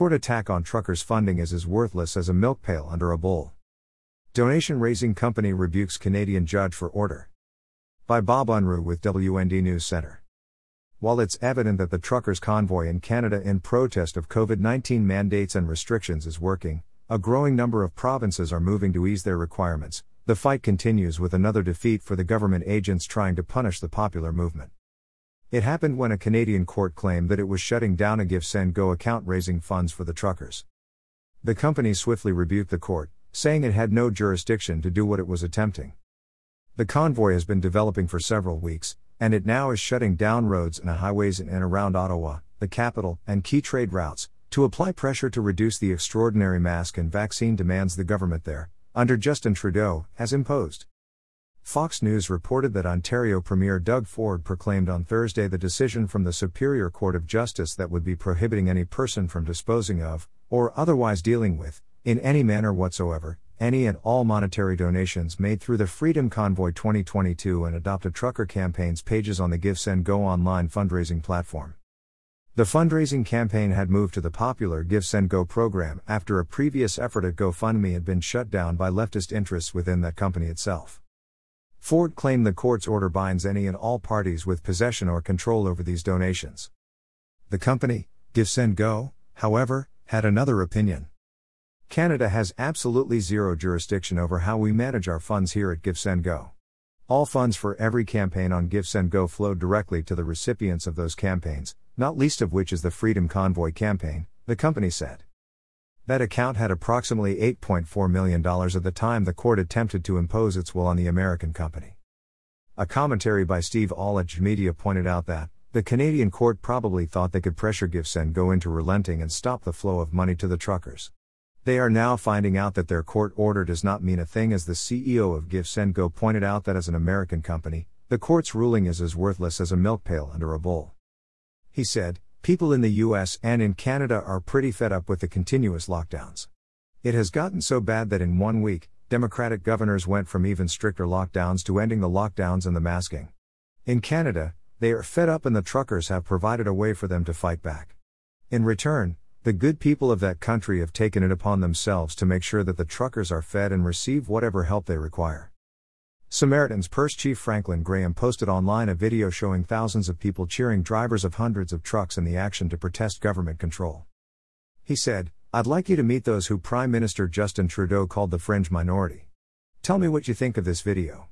Court attack on truckers' funding is as worthless as a milk pail under a bowl. Donation raising company rebukes Canadian judge for order. By Bob Unruh with WND News Center. While it's evident that the truckers' convoy in Canada in protest of COVID 19 mandates and restrictions is working, a growing number of provinces are moving to ease their requirements. The fight continues with another defeat for the government agents trying to punish the popular movement. It happened when a Canadian court claimed that it was shutting down a GiveSendGo account raising funds for the truckers. The company swiftly rebuked the court, saying it had no jurisdiction to do what it was attempting. The convoy has been developing for several weeks, and it now is shutting down roads and highways in and around Ottawa, the capital, and key trade routes, to apply pressure to reduce the extraordinary mask and vaccine demands the government there, under Justin Trudeau, has imposed. Fox News reported that Ontario Premier Doug Ford proclaimed on Thursday the decision from the Superior Court of Justice that would be prohibiting any person from disposing of, or otherwise dealing with, in any manner whatsoever, any and all monetary donations made through the Freedom Convoy 2022 and Adopt a Trucker campaigns pages on the GiveSendGo online fundraising platform. The fundraising campaign had moved to the popular GiveSendGo program after a previous effort at GoFundMe had been shut down by leftist interests within that company itself. Ford claimed the court's order binds any and all parties with possession or control over these donations. The company, GiveSendGo, however, had another opinion. Canada has absolutely zero jurisdiction over how we manage our funds here at GiveSendGo. All funds for every campaign on GiveSendGo flow directly to the recipients of those campaigns, not least of which is the Freedom Convoy campaign, the company said. That account had approximately $8.4 million at the time the court attempted to impose its will on the American company. A commentary by Steve Allage Media pointed out that, the Canadian court probably thought they could pressure GiveSendGo into relenting and stop the flow of money to the truckers. They are now finding out that their court order does not mean a thing, as the CEO of GiveSendGo pointed out that as an American company, the court's ruling is as worthless as a milk pail under a bowl. He said, People in the US and in Canada are pretty fed up with the continuous lockdowns. It has gotten so bad that in one week, Democratic governors went from even stricter lockdowns to ending the lockdowns and the masking. In Canada, they are fed up and the truckers have provided a way for them to fight back. In return, the good people of that country have taken it upon themselves to make sure that the truckers are fed and receive whatever help they require. Samaritan's Purse Chief Franklin Graham posted online a video showing thousands of people cheering drivers of hundreds of trucks in the action to protest government control. He said, I'd like you to meet those who Prime Minister Justin Trudeau called the fringe minority. Tell me what you think of this video.